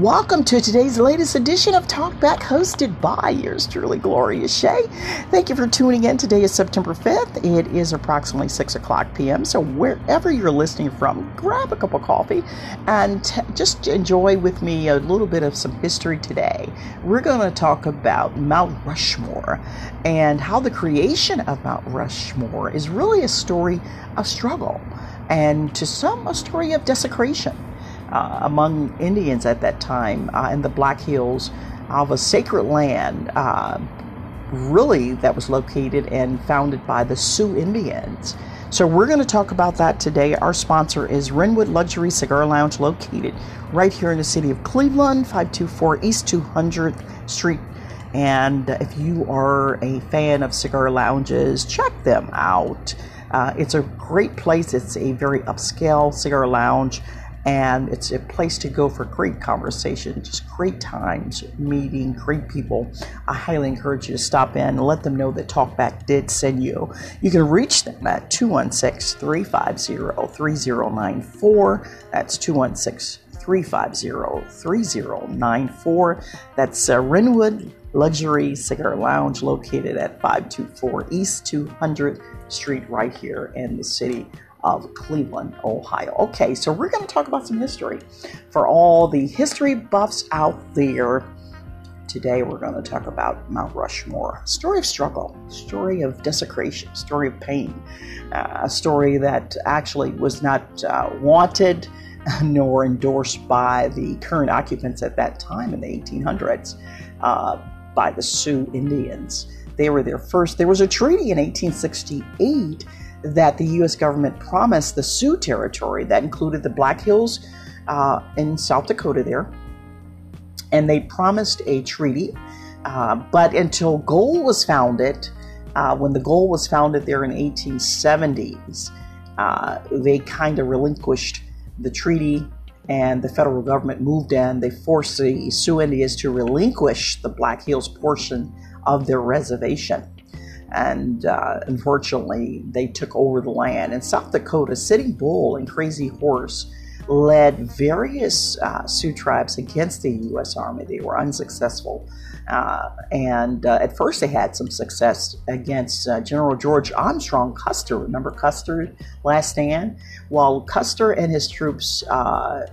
Welcome to today's latest edition of Talkback, hosted by yours truly, Gloria Shea. Thank you for tuning in. Today is September 5th. It is approximately 6 o'clock p.m. So, wherever you're listening from, grab a cup of coffee and t- just enjoy with me a little bit of some history today. We're going to talk about Mount Rushmore and how the creation of Mount Rushmore is really a story of struggle and to some, a story of desecration uh, among Indians at that time uh, in the Black Hills of a sacred land, uh, really that was located and founded by the Sioux Indians. So we're going to talk about that today. Our sponsor is Wrenwood Luxury Cigar Lounge, located right here in the city of Cleveland, 524 East 200th Street. And if you are a fan of cigar lounges, check them out. Uh, it's a great place. It's a very upscale cigar lounge and it's a place to go for great conversation, just great times, meeting great people. I highly encourage you to stop in and let them know that Talkback did send you. You can reach them at 216 350 3094. That's 216 350 3094. That's uh, Wrenwood Luxury Cigar Lounge located at 524 East 200 Street, right here in the city of Cleveland, Ohio. Okay, so we're going to talk about some history. For all the history buffs out there, today we're going to talk about Mount Rushmore. Story of struggle, story of desecration, story of pain, uh, a story that actually was not uh, wanted nor endorsed by the current occupants at that time in the 1800s uh, by the Sioux Indians. They were there first. There was a treaty in 1868 that the U.S. government promised the Sioux territory that included the Black Hills uh, in South Dakota there. And they promised a treaty. Uh, but until gold was founded, uh, when the gold was founded there in 1870s, uh, they kind of relinquished the treaty and the federal government moved in. They forced the Sioux Indians to relinquish the Black Hills portion of their reservation and uh, unfortunately, they took over the land. In South Dakota, Sitting Bull and Crazy Horse led various uh, Sioux tribes against the U.S. Army. They were unsuccessful. Uh, and uh, at first, they had some success against uh, General George Armstrong Custer. Remember Custer, last stand? While Custer and his troops, uh,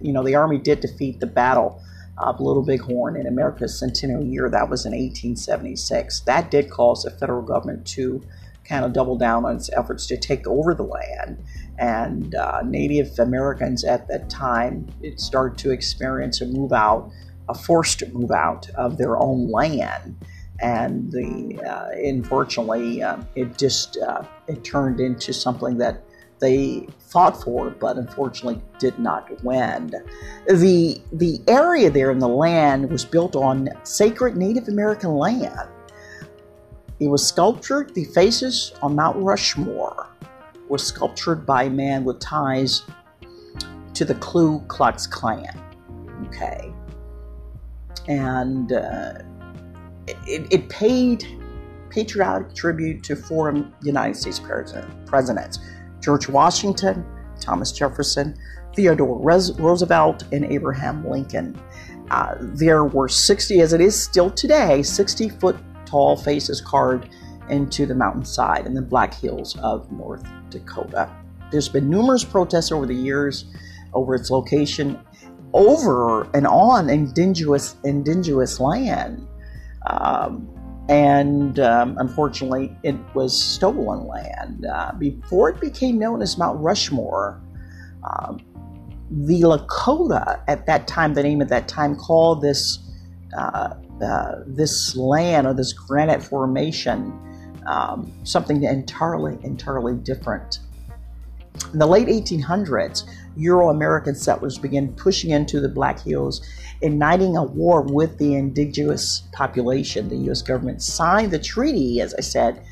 you know, the Army did defeat the battle of Little Bighorn in America's centennial year. That was in 1876. That did cause the federal government to kind of double down on its efforts to take over the land. And uh, Native Americans at that time it started to experience a move out, a forced move out of their own land. And the uh, unfortunately, uh, it just uh, it turned into something that they fought for, but unfortunately did not win. The, the area there in the land was built on sacred Native American land. It was sculptured, the faces on Mount Rushmore were sculptured by a man with ties to the Ku Klux Klan. Okay. And uh, it, it paid patriotic tribute to four United States presidents George Washington, Thomas Jefferson, Theodore Roosevelt, and Abraham Lincoln. Uh, there were 60, as it is still today, 60 foot tall faces carved into the mountainside in the Black Hills of North Dakota. There's been numerous protests over the years over its location over and on indigenous indigenous land. Um, and um, unfortunately, it was stolen land. Uh, before it became known as Mount Rushmore, um, the Lakota at that time, the name at that time, called this uh, uh, this land or this granite formation um, something entirely, entirely different. In the late 1800s, Euro American settlers began pushing into the Black Hills, igniting a war with the indigenous population. The U.S. government signed the treaty, as I said,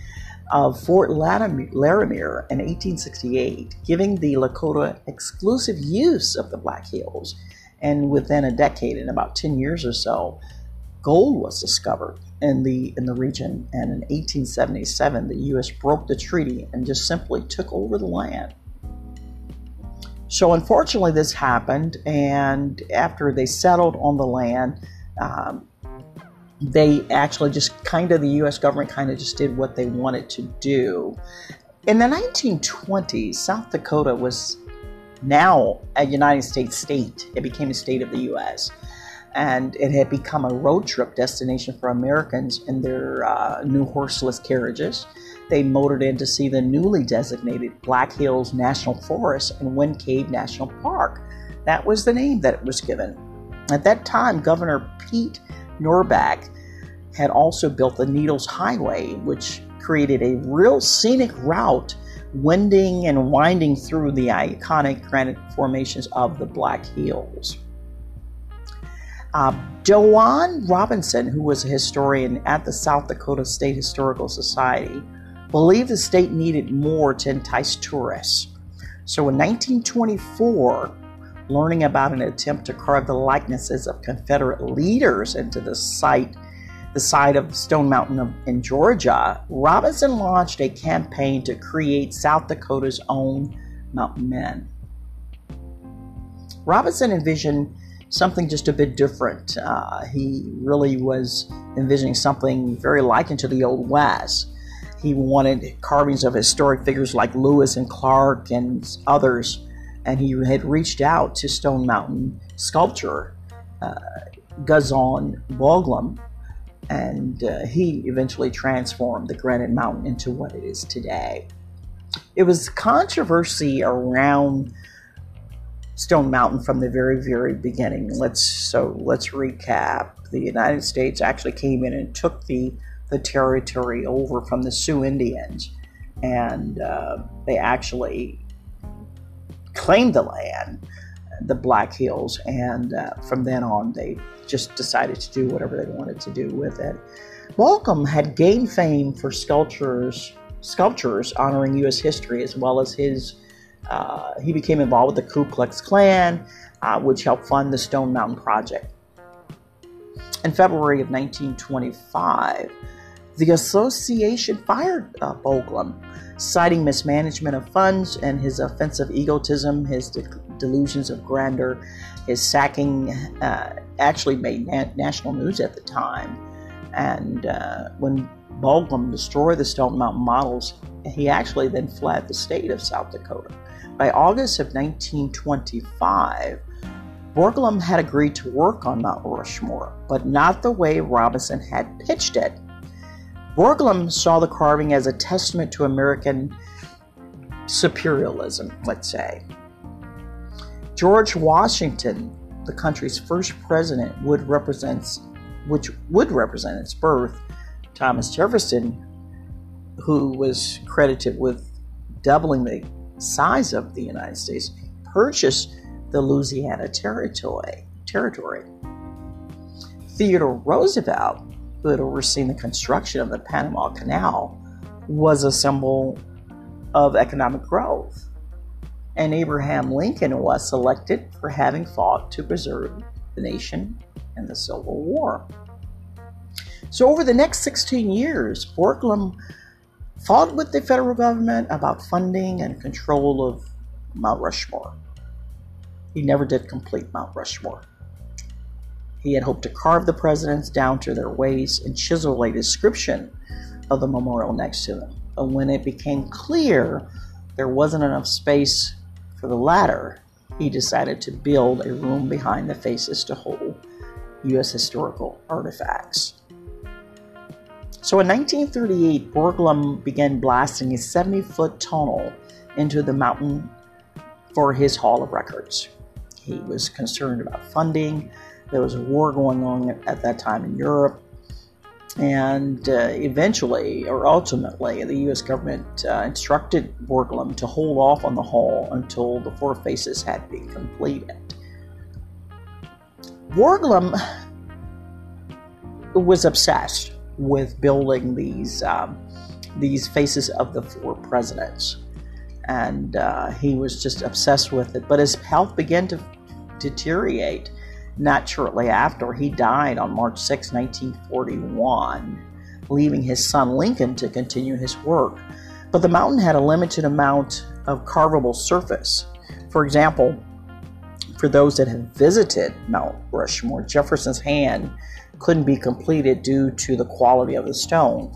of Fort Laramie in 1868, giving the Lakota exclusive use of the Black Hills. And within a decade, in about 10 years or so, gold was discovered in the in the region. And in 1877, the U.S. broke the treaty and just simply took over the land. So, unfortunately, this happened, and after they settled on the land, um, they actually just kind of, the US government kind of just did what they wanted to do. In the 1920s, South Dakota was now a United States state. It became a state of the U.S. And it had become a road trip destination for Americans in their uh, new horseless carriages. They motored in to see the newly designated Black Hills National Forest and Wind Cave National Park. That was the name that it was given. At that time, Governor Pete Norbeck had also built the Needles Highway, which created a real scenic route winding and winding through the iconic granite formations of the Black Hills. Uh, Doane Robinson, who was a historian at the South Dakota State Historical Society, believed the state needed more to entice tourists. So in 1924, learning about an attempt to carve the likenesses of Confederate leaders into the site the side of Stone Mountain in Georgia, Robinson launched a campaign to create South Dakota's own mountain men. Robinson envisioned something just a bit different. Uh, he really was envisioning something very likened to the Old West. He wanted carvings of historic figures like Lewis and Clark and others, and he had reached out to Stone Mountain sculptor uh, Gutzon Borglum and uh, he eventually transformed the Granite Mountain into what it is today. It was controversy around Stone Mountain from the very, very beginning. Let's so let's recap. The United States actually came in and took the the territory over from the Sioux Indians, and uh, they actually claimed the land the Black Hills, and uh, from then on, they just decided to do whatever they wanted to do with it. Borglum had gained fame for sculptures, sculptures honoring U.S. history, as well as his. Uh, he became involved with the Ku Klux Klan, uh, which helped fund the Stone Mountain Project. In February of 1925, the association fired uh, citing mismanagement of funds and his offensive egotism, his de- delusions of grandeur. His sacking uh, actually made na- national news at the time. And uh, when Borglum destroyed the Stone Mountain models, he actually then fled the state of South Dakota. By August of 1925, Borglum had agreed to work on Mount Rushmore, but not the way Robinson had pitched it. Borglum saw the carving as a testament to American superialism, let's say. George Washington, the country's first president, would represent, which would represent its birth. Thomas Jefferson, who was credited with doubling the size of the United States, purchased the Louisiana territory. Territory. Theodore Roosevelt who had overseen the construction of the Panama Canal, was a symbol of economic growth. And Abraham Lincoln was selected for having fought to preserve the nation in the Civil War. So, over the next 16 years, Borglum fought with the federal government about funding and control of Mount Rushmore. He never did complete Mount Rushmore. He had hoped to carve the presidents down to their waist and chisel a description of the memorial next to them. But when it became clear there wasn't enough space for the latter, he decided to build a room behind the faces to hold U.S. historical artifacts. So in 1938, Borglum began blasting a 70 foot tunnel into the mountain for his Hall of Records. He was concerned about funding, there was a war going on at that time in Europe. And uh, eventually, or ultimately, the U.S. government uh, instructed Borglum to hold off on the hall until the four faces had been completed. Borglum was obsessed with building these um, these faces of the four presidents, and uh, he was just obsessed with it. But his health began to deteriorate, not shortly after, he died on March 6, 1941, leaving his son Lincoln to continue his work. But the mountain had a limited amount of carvable surface, For example, for those that have visited Mount Rushmore, Jefferson's hand couldn't be completed due to the quality of the stone.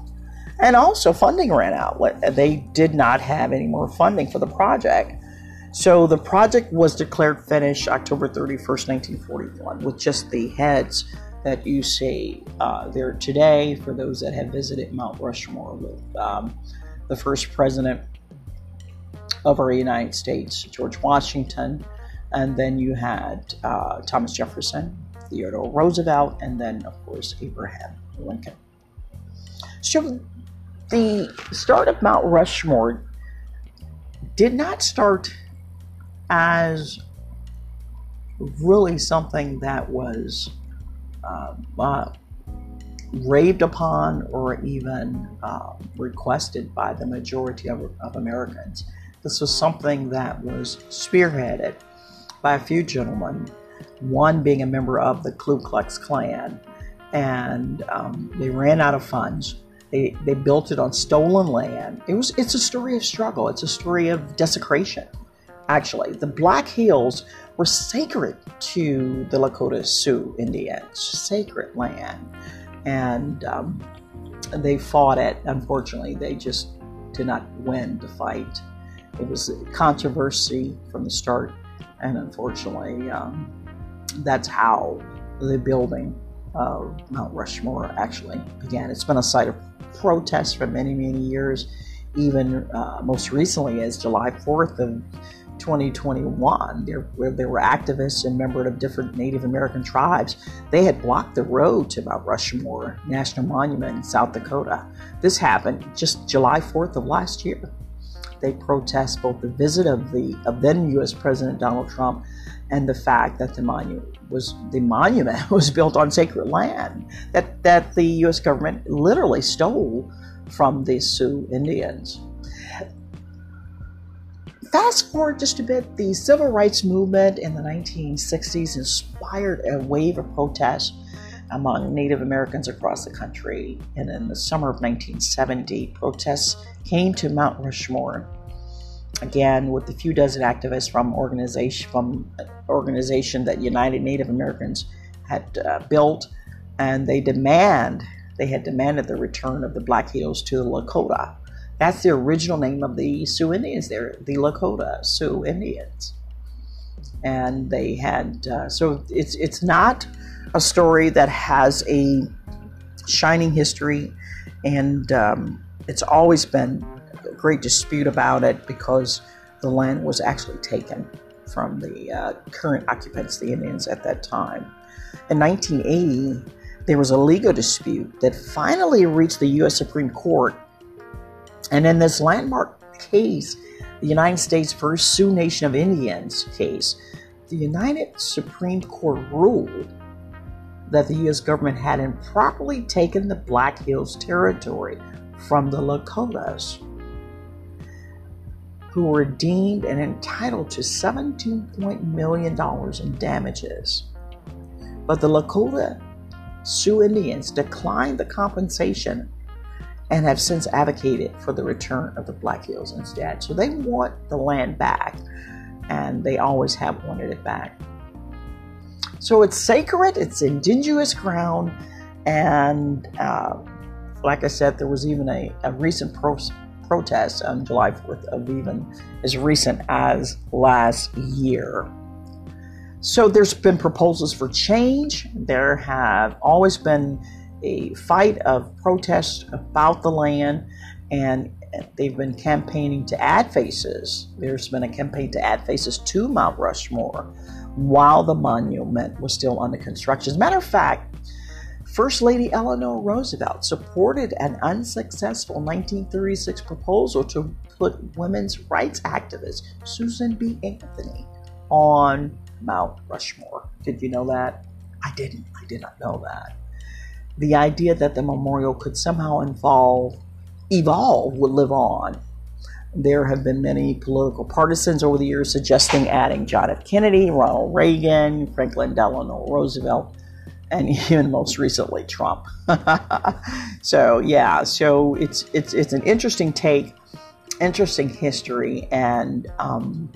And also, funding ran out. They did not have any more funding for the project. So the project was declared finished October 31st, 1941, with just the heads that you see uh, there today for those that have visited Mount Rushmore with um, the first president of our United States, George Washington, and then you had uh, Thomas Jefferson, Theodore Roosevelt, and then, of course, Abraham Lincoln. So the start of Mount Rushmore did not start as really something that was uh, uh, raved upon or even uh, requested by the majority of, of Americans. This was something that was spearheaded by a few gentlemen, one being a member of the Ku Klux Klan, and um, they ran out of funds. They, they built it on stolen land. It was it's a story of struggle. It's a story of desecration. Actually, the Black Hills were sacred to the Lakota Sioux Indians, sacred land, and um, they fought it. Unfortunately, they just did not win the fight. It was controversy from the start and unfortunately, um, that's how the building of Mount Rushmore actually began. It's been a site of protest for many, many years, even uh, most recently as July 4th of 2021, there, where there were activists and members of different Native American tribes. They had blocked the road to Mount Rushmore National Monument in South Dakota. This happened just July 4th of last year they protest both the visit of the of then U.S. President Donald Trump and the fact that the monument was the monument was built on sacred land that that the U.S. government literally stole from the Sioux Indians. Fast forward just a bit, the civil rights movement in the 1960s inspired a wave of protest among Native Americans across the country. And in the summer of 1970, protests came to Mount Rushmore. Again, with a few dozen activists from organization from organization that United Native Americans had uh, built, and they demand they had demanded the return of the Black Hills to the Lakota. That's the original name of the Sioux Indians. They're the Lakota Sioux Indians, and they had uh, so it's it's not a story that has a shining history, and um, it's always been a great dispute about it because the land was actually taken from the uh, current occupants, the Indians, at that time. In 1980, there was a legal dispute that finally reached the U.S. Supreme Court. And in this landmark case, the United States versus Sioux Nation of Indians case, the United Supreme Court ruled that the U.S. government had improperly taken the Black Hills territory from the Lakotas, who were deemed and entitled to $17 million in damages. But the Lakota Sioux Indians declined the compensation and have since advocated for the return of the Black Hills instead. So they want the land back, and they always have wanted it back. So it's sacred, it's indigenous ground, and uh, like I said, there was even a, a recent pro- protest on July 4th of even as recent as last year. So there's been proposals for change. There have always been a fight of protest about the land, and they've been campaigning to add faces. There's been a campaign to add faces to Mount Rushmore while the monument was still under construction. As a matter of fact, First Lady Eleanor Roosevelt supported an unsuccessful 1936 proposal to put women's rights activist Susan B. Anthony on Mount Rushmore. Did you know that? I didn't. I did not know that. The idea that the memorial could somehow involve, evolve would live on there have been many political partisans over the years suggesting adding John F. Kennedy, Ronald Reagan, Franklin Delano Roosevelt, and even most recently Trump. so yeah, so it's it's it's an interesting take, interesting history, and um,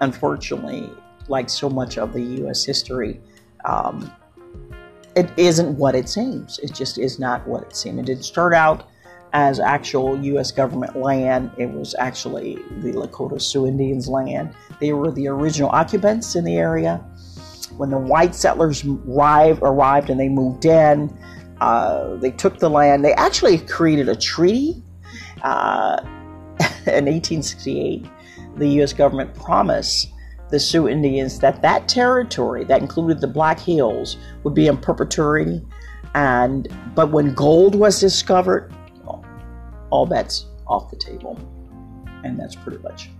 unfortunately, like so much of the U.S. history, um, it isn't what it seems. It just is not what it seemed. It didn't start out as actual U.S. government land. It was actually the Lakota Sioux Indians' land. They were the original occupants in the area. When the white settlers arrived, arrived and they moved in, uh, they took the land. They actually created a treaty uh, in 1868. The U.S. government promised the Sioux Indians that that territory, that included the Black Hills, would be in perpetuity. And but when gold was discovered, all bets off the table. And that's pretty much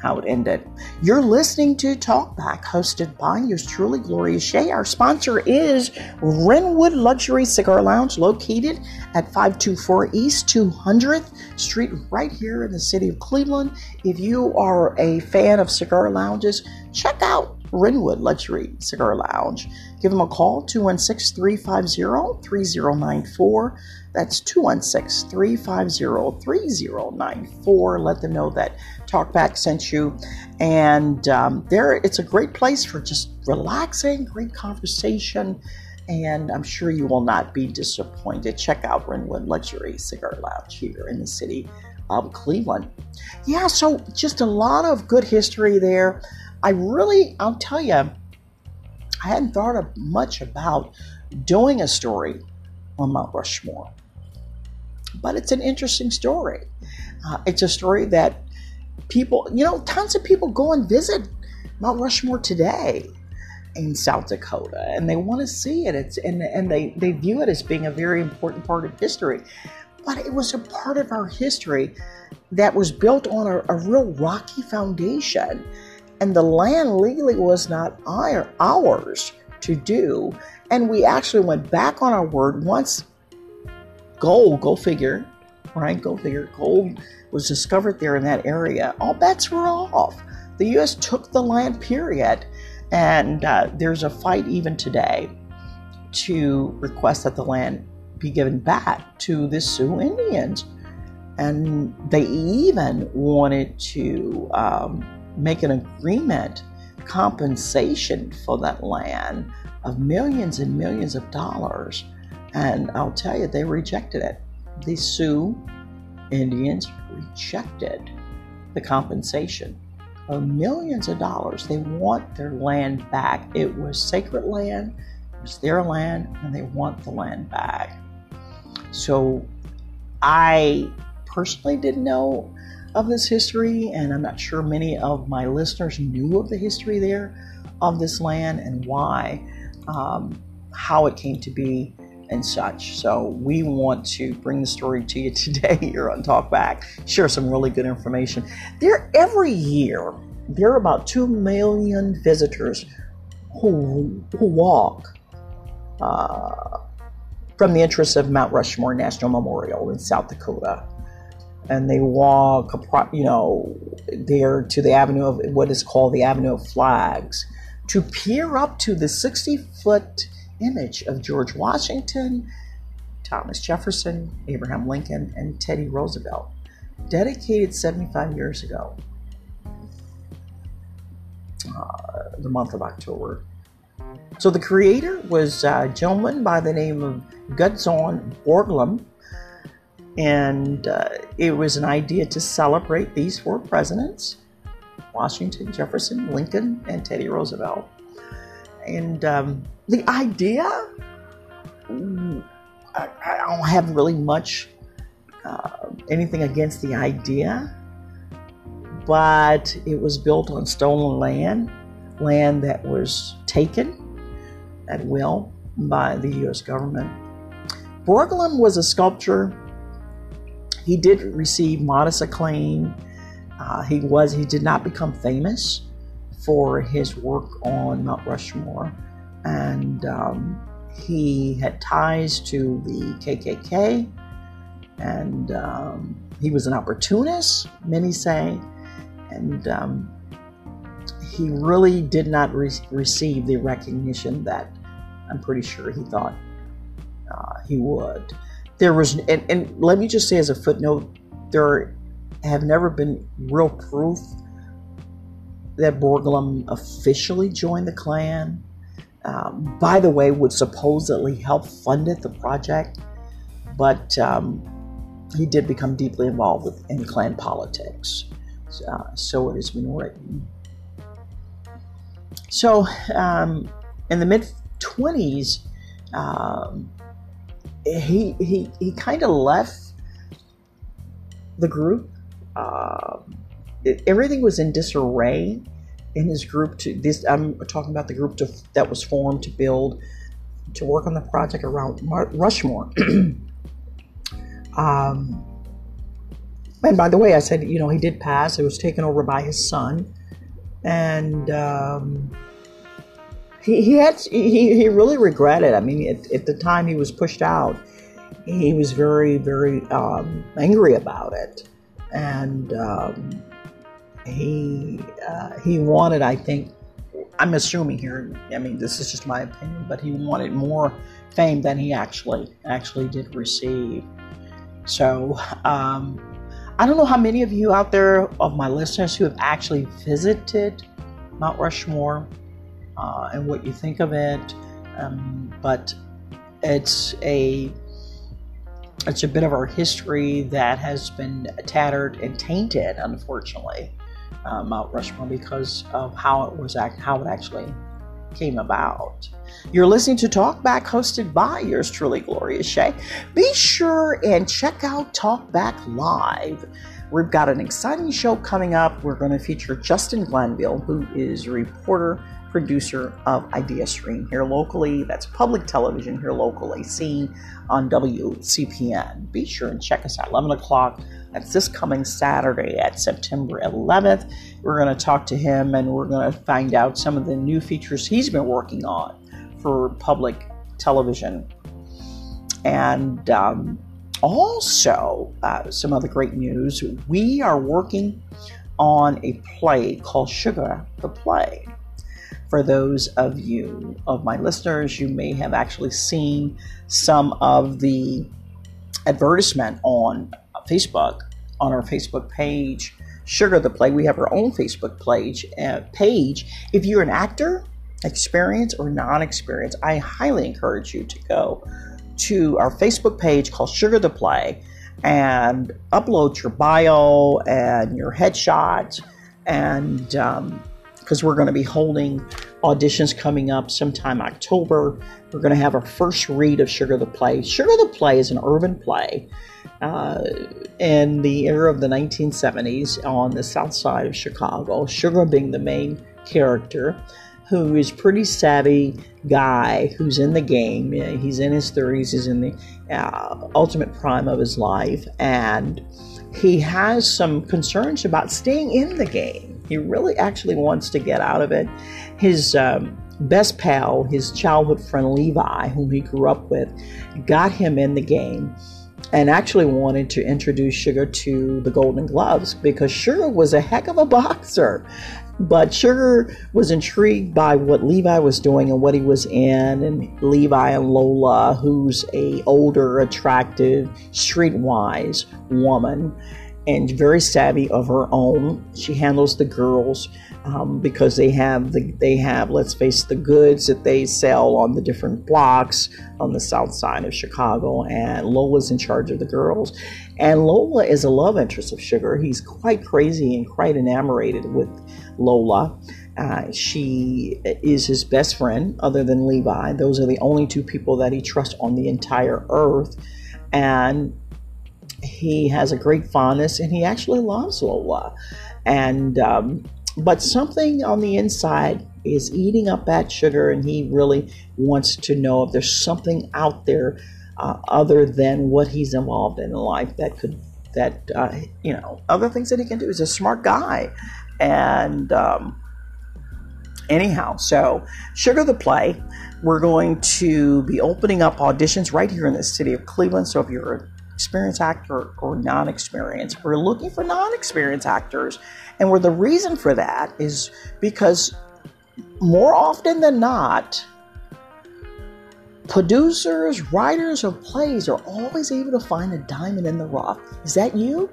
how it ended. You're listening to Talkback, hosted by yours truly, Gloria Shea. Our sponsor is Renwood Luxury Cigar Lounge, located at 524 East 200th Street, right here in the city of Cleveland. If you are a fan of cigar lounges, check out Renwood Luxury Cigar Lounge. Give them a call, 216 350 3094. That's 216 350 3094. Let them know that Talkback sent you. And um, there, it's a great place for just relaxing, great conversation. And I'm sure you will not be disappointed. Check out Wrenwood Luxury Cigar Lounge here in the city of Cleveland. Yeah, so just a lot of good history there. I really, I'll tell you, I hadn't thought much about doing a story on Mount Rushmore. But it's an interesting story. Uh, it's a story that people, you know, tons of people go and visit Mount Rushmore today in South Dakota and they want to see it. It's and, and they, they view it as being a very important part of history. But it was a part of our history that was built on a, a real rocky foundation and the land legally was not our, ours to do. And we actually went back on our word once gold, go figure, right? Go figure, gold was discovered there in that area. All bets were off. The U.S. took the land, period. And uh, there's a fight even today to request that the land be given back to the Sioux Indians. And they even wanted to um, make an agreement, compensation for that land of millions and millions of dollars. And I'll tell you, they rejected it. The Sioux Indians rejected the compensation of millions of dollars. They want their land back. It was sacred land, it was their land, and they want the land back. So I personally didn't know of this history, and I'm not sure many of my listeners knew of the history there of this land and why, um, how it came to be, and such. So we want to bring the story to you today here on Talkback, share some really good information. There every year there are about two million visitors who who walk. Uh, from the entrance of Mount Rushmore National Memorial in South Dakota and they walk, you know, there to the avenue of what is called the Avenue of Flags to peer up to the 60 foot image of George Washington, Thomas Jefferson, Abraham Lincoln, and Teddy Roosevelt, dedicated 75 years ago, uh, the month of October. So the creator was a gentleman by the name of Gutzon Borglum and uh, it was an idea to celebrate these four presidents Washington, Jefferson, Lincoln, and Teddy Roosevelt. And um, the idea, I, I, don't have really much uh, anything against the idea, but it was built on stolen land, land that was taken at will by the U.S. government. Borglum was a sculptor he did receive modest acclaim. Uh, he was he did not become famous for his work on Mount Rushmore, and um, he had ties to the KKK, and um, he was an opportunist, many say, and um, he really did not re- receive the recognition that I'm pretty sure he thought uh, he would. There was, and, and let me just say as a footnote, there have never been real proof that Borglum officially joined the Klan. Um, by the way, would supposedly help fund it, the project, but um, he did become deeply involved with in Klan politics. Uh, so it has been written. So um, in the mid 20s, um, he he he kind of left the group. Uh, it, everything was in disarray in his group. To this, I'm talking about the group to, that was formed to build to work on the project around Mar- Rushmore. um, and by the way, I said you know he did pass. It was taken over by his son, and. Um, he, he had he, he really regretted. I mean, at, at the time he was pushed out, he was very very um, angry about it, and um, he uh, he wanted. I think I'm assuming here. I mean, this is just my opinion, but he wanted more fame than he actually actually did receive. So. Um, I don't know how many of you out there of my listeners who have actually visited Mount Rushmore uh, and what you think of it. Um, but it's a it's a bit of our history that has been tattered and tainted, unfortunately, uh, Mount Rushmore, because of how it was act- how it actually came about. You're listening to Talkback, hosted by yours truly, Gloria Shea. Be sure and check out Talkback Live. We've got an exciting show coming up. We're going to feature Justin Glanville, who is a reporter producer of Idea Stream here locally. That's public television here locally, seen on WCPN. Be sure and check us out. 11 o'clock. That's this coming Saturday at September 11th. We're going to talk to him and we're going to find out some of the new features he's been working on for public television. And um, also, uh, some other great news. We are working on a play called Sugar the Play. For those of you, of my listeners, you may have actually seen some of the advertisement on Facebook, on our Facebook page, Sugar the Play. We have our own Facebook page. Uh, page. If you're an actor, experienced or non-experienced, I highly encourage you to go to our Facebook page called Sugar the Play and upload your bio and your headshots and um, because we're going to be holding auditions coming up sometime October. We're going to have our first read of Sugar the Play. Sugar the Play is an urban play uh, in the era of the 1970s on the south side of Chicago. Sugar being the main character, who is pretty savvy guy who's in the game. He's in his 30s. He's in the uh, ultimate prime of his life, and he has some concerns about staying in the game he really actually wants to get out of it. His um, best pal, his childhood friend Levi, whom he grew up with, got him in the game and actually wanted to introduce Sugar to the Golden Gloves because Sugar was a heck of a boxer. But Sugar was intrigued by what Levi was doing and what he was in, and Levi and Lola, who's a older, attractive, streetwise woman, and very savvy of her own. She handles the girls um, because they have the they have let's face the goods that they sell on the different blocks on the south side of Chicago, and Lola's in charge of the girls. And Lola is a love interest of Sugar. He's quite crazy and quite enamored with Lola. Uh, she is his best friend, other than Levi. Those are the only two people that he trusts on the entire earth. And he has a great fondness and he actually loves Lola. And, um, but something on the inside is eating up that sugar and he really wants to know if there's something out there uh, other than what he's involved in life that could that uh, you know other things that he can do. He's a smart guy. And um, anyhow so sugar the play we're going to be opening up auditions right here in the city of cleveland. So if you're experienced actor or non experienced. We're looking for non experienced actors. And where the reason for that is because more often than not, producers, writers of plays are always able to find a diamond in the rough. Is that you?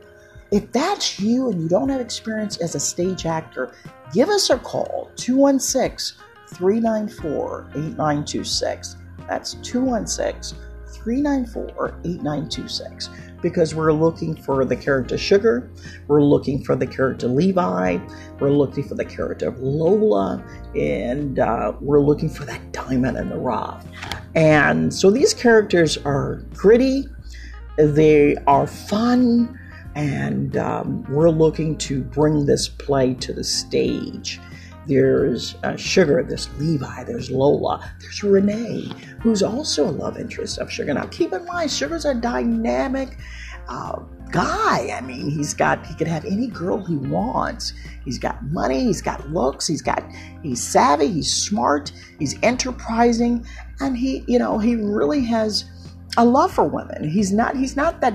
If that's you and you don't have experience as a stage actor, give us a call 216 394 8926. That's 216 394 8926 because we're looking for the character Sugar, we're looking for the character Levi, we're looking for the character Lola, and uh, we're looking for that diamond in the rough. And so these characters are gritty, they are fun, and um, we're looking to bring this play to the stage. There's uh, Sugar, there's Levi, there's Lola, there's Renee, who's also a love interest of Sugar. Now, keep in mind, Sugar's a dynamic uh, guy. I mean, he's got, he could have any girl he wants. He's got money, he's got looks, he's got, he's savvy, he's smart, he's enterprising, and he, you know, he really has a love for women. He's not, he's not that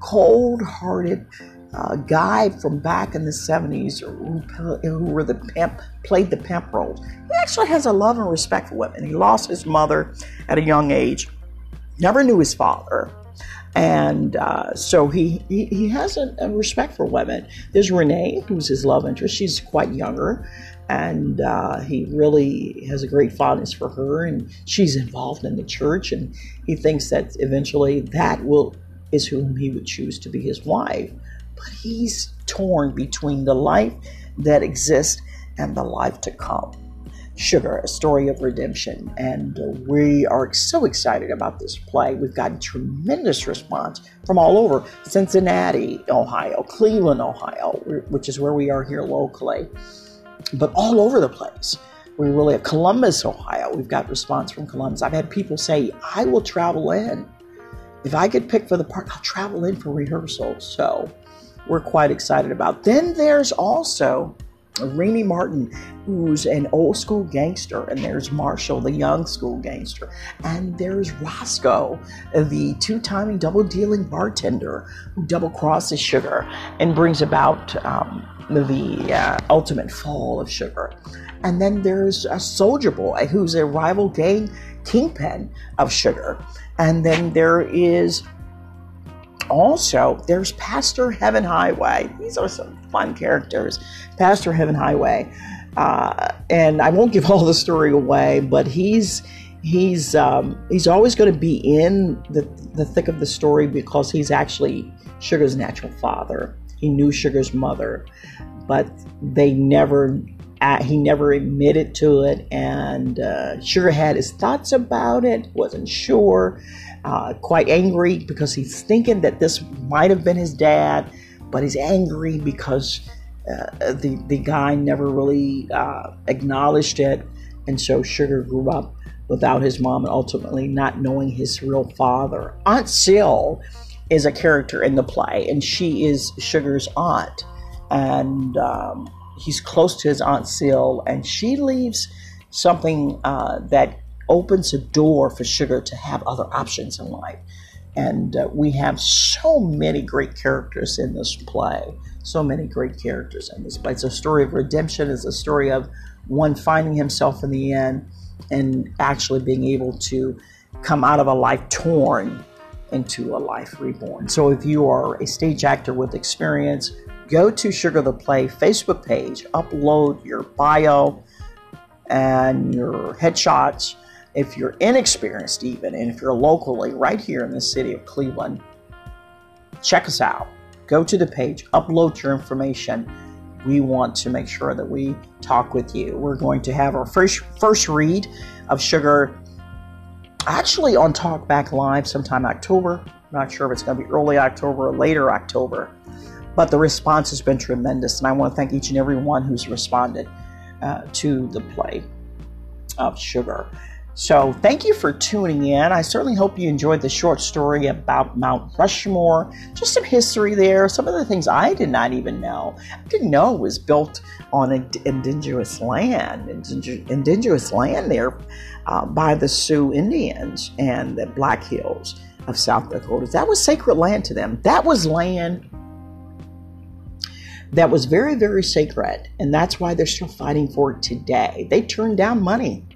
cold hearted, uh, guy from back in the 70s who, who were the pimp, played the pimp roles. He actually has a love and respect for women. He lost his mother at a young age, never knew his father. And uh, so he, he, he has a, a, respect for women. There's Renee, who's his love interest. She's quite younger, and uh, he really has a great fondness for her. And she's involved in the church, and he thinks that eventually that will is whom he would choose to be his wife but he's torn between the life that exists and the life to come. Sugar, a story of redemption. And uh, we are so excited about this play. We've gotten tremendous response from all over Cincinnati, Ohio, Cleveland, Ohio, which is where we are here locally, but all over the place. We really have Columbus, Ohio. We've got response from Columbus. I've had people say, I will travel in. If I get picked for the part, I'll travel in for rehearsals. So we're quite excited about. Then there's also Remy Martin, who's an old school gangster, and there's Marshall, the young school gangster, and there's Roscoe, the two timing double dealing bartender who double crosses Sugar and brings about um, the uh, ultimate fall of Sugar. And then there's a soldier boy who's a rival gang kingpin of Sugar. And then there is also, there's Pastor Heaven Highway. These are some fun characters. Pastor Heaven Highway. Uh, and I won't give all the story away, but he's he's um, he's always going to be in the, the thick of the story because he's actually Sugar's natural father. He knew Sugar's mother, but they never uh, he never admitted to it, and uh, Sugar had his thoughts about it, wasn't sure uh, quite angry because he's thinking that this might have been his dad, but he's angry because uh, the the guy never really uh, acknowledged it, and so Sugar grew up without his mom and ultimately not knowing his real father. Aunt Sil is a character in the play, and she is Sugar's aunt, and um, he's close to his aunt Sil, and she leaves something uh, that opens a door for sugar to have other options in life. And uh, we have so many great characters in this play. So many great characters in this play. It's a story of redemption. It's a story of one finding himself in the end and actually being able to come out of a life torn into a life reborn. So if you are a stage actor with experience, go to Sugar the Play Facebook page, upload your bio and your headshots if you're inexperienced, even, and if you're locally right here in the city of Cleveland, check us out. Go to the page, upload your information. We want to make sure that we talk with you. We're going to have our first first read of Sugar actually on Talkback Live sometime October. I'm not sure if it's going to be early October or later October, but the response has been tremendous, and I want to thank each and every one who's responded uh, to the play of Sugar. So, thank you for tuning in. I certainly hope you enjoyed the short story about Mount Rushmore. Just some history there, some of the things I did not even know. I didn't know it was built on indigenous land, indigenous land there uh, by the Sioux Indians and the Black Hills of South Dakota. That was sacred land to them. That was land that was very, very sacred, and that's why they're still fighting for it today. They turned down money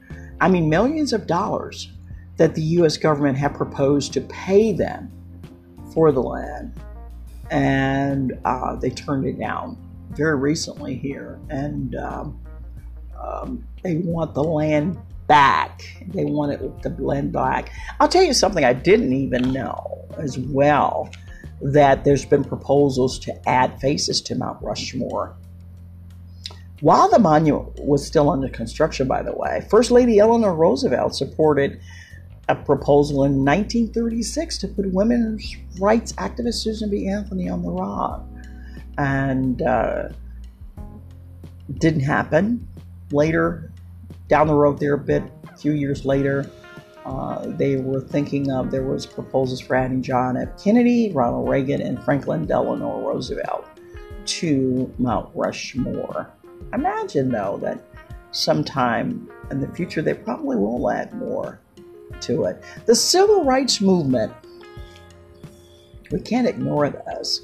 I mean, millions of dollars that the U.S. government had proposed to pay them for the land. and uh, they turned it down very recently here, and um, um, they want the land back. They want it the land back. I'll tell you something I didn't even know as well that there's been proposals to add faces to Mount Rushmore. While the monument was still under construction, by the way, First Lady Eleanor Roosevelt supported a proposal in 1936 to put women's rights activist Susan B. Anthony on the rock. And uh, didn't happen. Later, down the road there a bit, a few years later, uh, they were thinking of there was proposals for adding John F. Kennedy, Ronald Reagan, and Franklin Delano Roosevelt to Mount Rushmore. Imagine though that sometime in the future they probably will add more to it. The civil rights movement, we can't ignore this.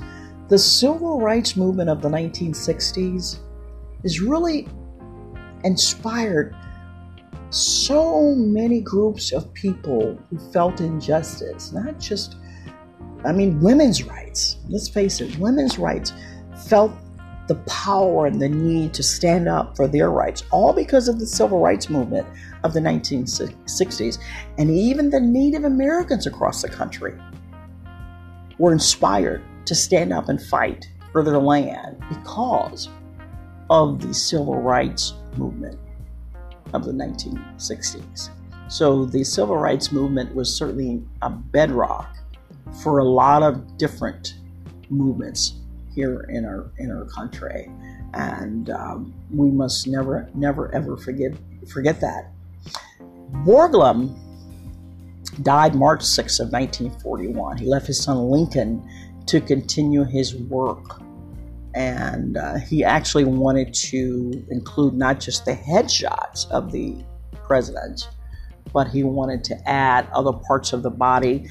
The civil rights movement of the 1960s is really inspired so many groups of people who felt injustice, not just, I mean, women's rights. Let's face it, women's rights felt the power and the need to stand up for their rights, all because of the civil rights movement of the 1960s. And even the Native Americans across the country were inspired to stand up and fight for their land because of the civil rights movement of the 1960s. So the civil rights movement was certainly a bedrock for a lot of different movements here in our in our country, and um, we must never never ever forget forget that. Borglum died March 6 of 1941. He left his son Lincoln to continue his work and uh, he actually wanted to include not just the headshots of the president, but he wanted to add other parts of the body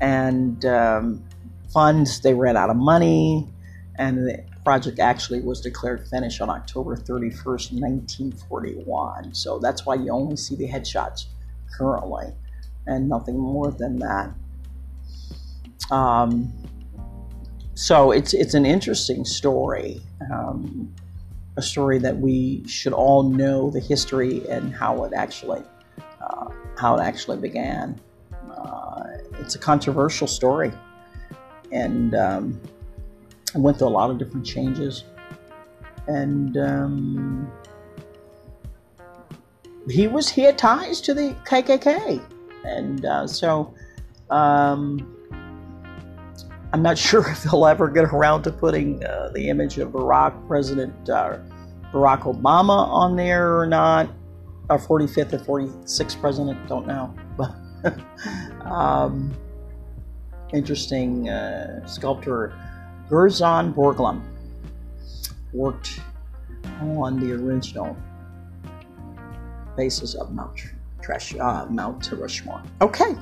and um, funds. They ran out of money, and the project actually was declared finished on October 31st, 1941. So that's why you only see the headshots currently, and nothing more than that. Um, so it's it's an interesting story, um, a story that we should all know the history and how it actually uh, how it actually began. Uh, it's a controversial story, and um, it went through a lot of different changes, and um, he was he had ties to the KKK, and uh, so. Um, I'm not sure if they'll ever get around to putting uh, the image of Barack, President uh, Barack Obama, on there or not. Our 45th or 46th president, don't know. But um, interesting uh, sculptor Gutzon Borglum worked on the original basis of Mount Trash, uh, Mount Rushmore. Okay,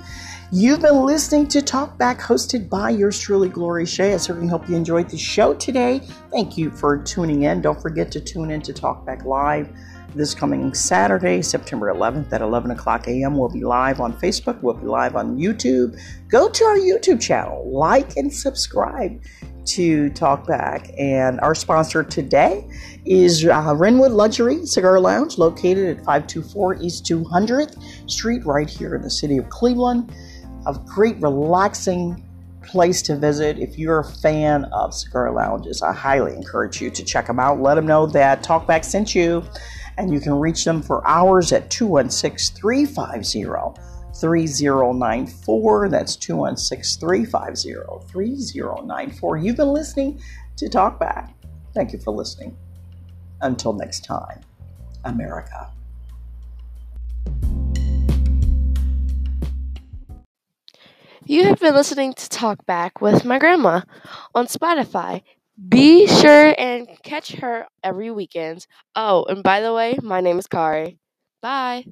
you've been listening to Talkback, hosted by yours truly, Glory Shea. I certainly hope you enjoyed the show today. Thank you for tuning in. Don't forget to tune in to Talkback Live this coming Saturday, September 11th at 11 o'clock a.m. We'll be live on Facebook. We'll be live on YouTube. Go to our YouTube channel, like and subscribe to talk back. And our sponsor today is uh, Renwood Luxury Cigar Lounge, located at 524 East 200th Street, right here in the city of Cleveland. A great, relaxing place to visit. If you're a fan of cigar lounges, I highly encourage you to check them out. Let them know that Talkback sent you, and you can reach them for hours at 216 350 3094. That's 216 350 3094. You've been listening to Talkback. Thank you for listening. Until next time, America. You have been listening to Talkback with my grandma on Spotify. Be sure and catch her every weekend. Oh, and by the way, my name is Kari. Bye.